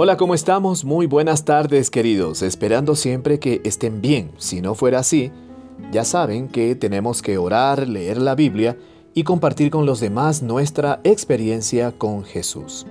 Hola, ¿cómo estamos? Muy buenas tardes, queridos. Esperando siempre que estén bien. Si no fuera así, ya saben que tenemos que orar, leer la Biblia y compartir con los demás nuestra experiencia con Jesús.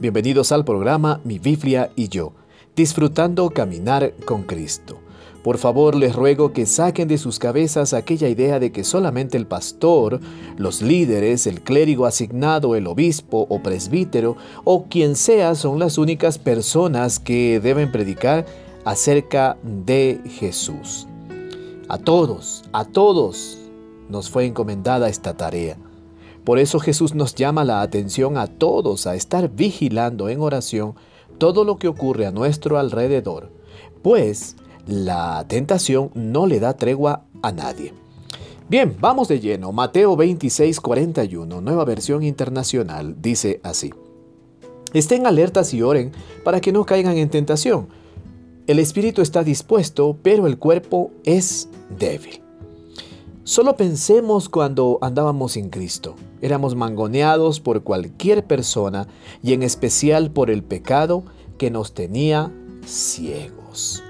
Bienvenidos al programa Mi Biblia y yo, disfrutando caminar con Cristo. Por favor, les ruego que saquen de sus cabezas aquella idea de que solamente el pastor, los líderes, el clérigo asignado, el obispo o presbítero o quien sea son las únicas personas que deben predicar acerca de Jesús. A todos, a todos nos fue encomendada esta tarea. Por eso Jesús nos llama la atención a todos a estar vigilando en oración todo lo que ocurre a nuestro alrededor, pues la tentación no le da tregua a nadie. Bien, vamos de lleno. Mateo 26, 41, nueva versión internacional, dice así. Estén alertas y oren para que no caigan en tentación. El espíritu está dispuesto, pero el cuerpo es débil. Solo pensemos cuando andábamos sin Cristo. Éramos mangoneados por cualquier persona y en especial por el pecado que nos tenía ciegos.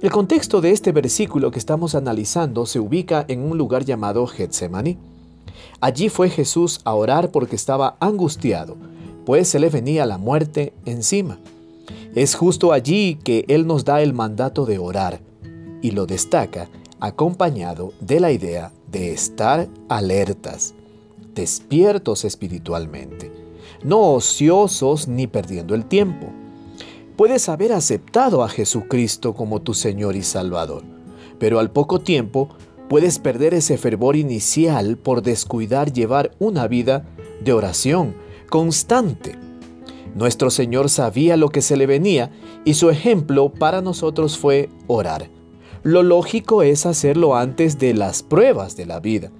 El contexto de este versículo que estamos analizando se ubica en un lugar llamado Getsemaní. Allí fue Jesús a orar porque estaba angustiado, pues se le venía la muerte encima. Es justo allí que Él nos da el mandato de orar y lo destaca acompañado de la idea de estar alertas, despiertos espiritualmente, no ociosos ni perdiendo el tiempo puedes haber aceptado a Jesucristo como tu Señor y Salvador, pero al poco tiempo puedes perder ese fervor inicial por descuidar llevar una vida de oración constante. Nuestro Señor sabía lo que se le venía y su ejemplo para nosotros fue orar. Lo lógico es hacerlo antes de las pruebas de la vida.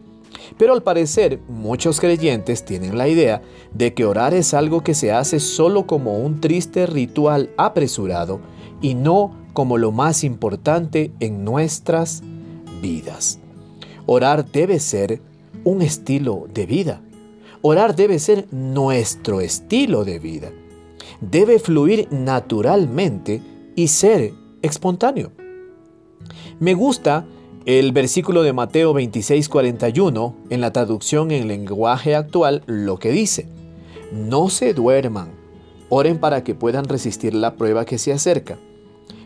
Pero al parecer muchos creyentes tienen la idea de que orar es algo que se hace solo como un triste ritual apresurado y no como lo más importante en nuestras vidas. Orar debe ser un estilo de vida. Orar debe ser nuestro estilo de vida. Debe fluir naturalmente y ser espontáneo. Me gusta el versículo de Mateo 26:41, en la traducción en lenguaje actual, lo que dice, no se duerman, oren para que puedan resistir la prueba que se acerca.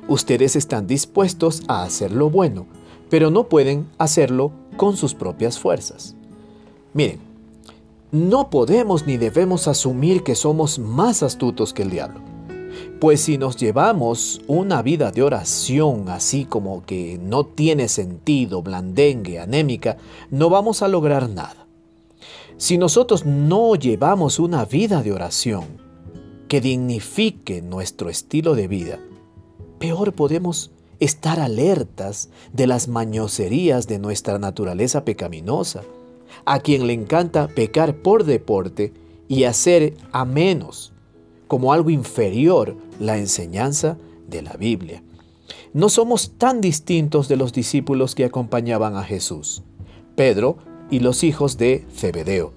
Ustedes están dispuestos a hacer lo bueno, pero no pueden hacerlo con sus propias fuerzas. Miren, no podemos ni debemos asumir que somos más astutos que el diablo. Pues si nos llevamos una vida de oración así como que no tiene sentido, blandengue, anémica, no vamos a lograr nada. Si nosotros no llevamos una vida de oración que dignifique nuestro estilo de vida, peor podemos estar alertas de las mañoserías de nuestra naturaleza pecaminosa, a quien le encanta pecar por deporte y hacer a menos como algo inferior la enseñanza de la Biblia. No somos tan distintos de los discípulos que acompañaban a Jesús, Pedro y los hijos de Zebedeo,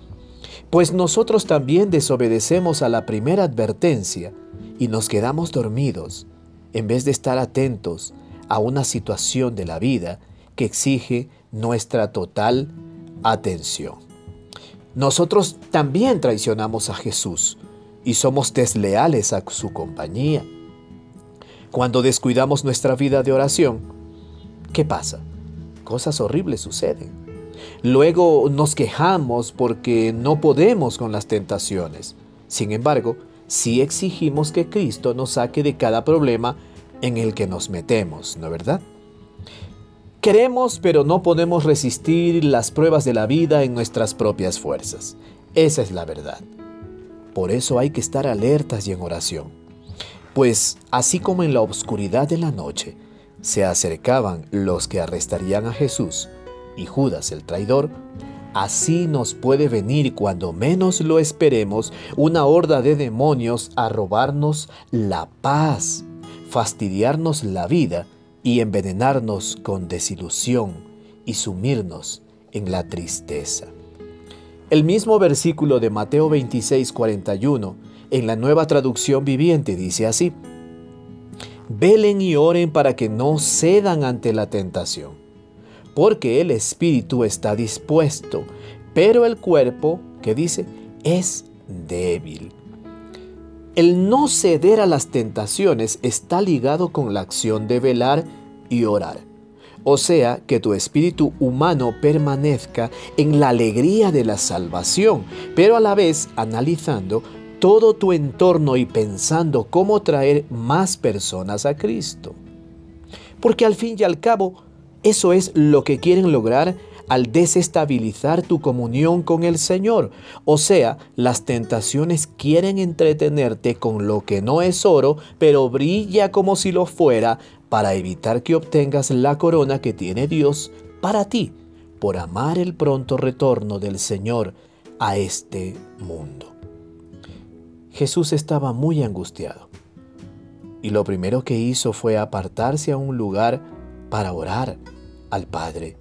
pues nosotros también desobedecemos a la primera advertencia y nos quedamos dormidos en vez de estar atentos a una situación de la vida que exige nuestra total atención. Nosotros también traicionamos a Jesús y somos desleales a su compañía. Cuando descuidamos nuestra vida de oración, ¿qué pasa? Cosas horribles suceden. Luego nos quejamos porque no podemos con las tentaciones. Sin embargo, sí exigimos que Cristo nos saque de cada problema en el que nos metemos, ¿no es verdad? Queremos, pero no podemos resistir las pruebas de la vida en nuestras propias fuerzas. Esa es la verdad. Por eso hay que estar alertas y en oración. Pues así como en la oscuridad de la noche se acercaban los que arrestarían a Jesús y Judas el traidor, así nos puede venir cuando menos lo esperemos una horda de demonios a robarnos la paz, fastidiarnos la vida y envenenarnos con desilusión y sumirnos en la tristeza. El mismo versículo de Mateo 26, 41 En la nueva traducción viviente dice así, velen y oren para que no cedan ante la tentación, porque el espíritu está dispuesto, pero el cuerpo, que dice, es débil. El no ceder a las tentaciones está ligado con la acción de velar y orar. O sea, que tu espíritu humano permanezca en la alegría de la salvación, pero a la vez analizando todo tu entorno y pensando cómo traer más personas a Cristo. Porque al fin y al cabo, eso es lo que quieren lograr al desestabilizar tu comunión con el Señor. O sea, las tentaciones quieren entretenerte con lo que no es oro, pero brilla como si lo fuera, para evitar que obtengas la corona que tiene Dios para ti, por amar el pronto retorno del Señor a este mundo. Jesús estaba muy angustiado y lo primero que hizo fue apartarse a un lugar para orar al Padre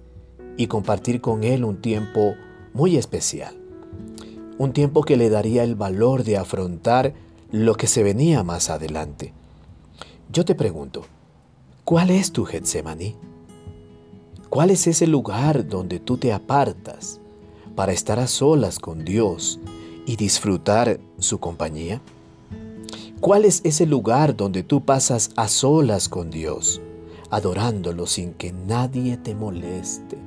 y compartir con Él un tiempo muy especial. Un tiempo que le daría el valor de afrontar lo que se venía más adelante. Yo te pregunto, ¿cuál es tu Getsemaní? ¿Cuál es ese lugar donde tú te apartas para estar a solas con Dios y disfrutar su compañía? ¿Cuál es ese lugar donde tú pasas a solas con Dios, adorándolo sin que nadie te moleste?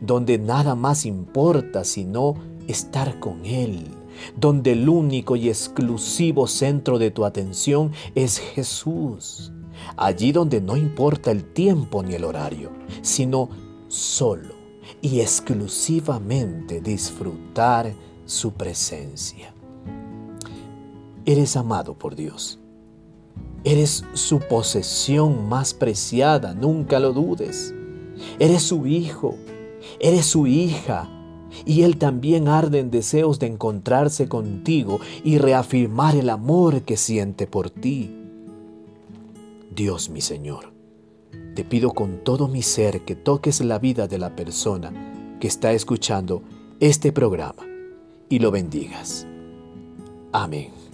donde nada más importa sino estar con Él, donde el único y exclusivo centro de tu atención es Jesús, allí donde no importa el tiempo ni el horario, sino solo y exclusivamente disfrutar su presencia. Eres amado por Dios. Eres su posesión más preciada, nunca lo dudes. Eres su hijo, Eres su hija y Él también arde en deseos de encontrarse contigo y reafirmar el amor que siente por ti. Dios mi Señor, te pido con todo mi ser que toques la vida de la persona que está escuchando este programa y lo bendigas. Amén.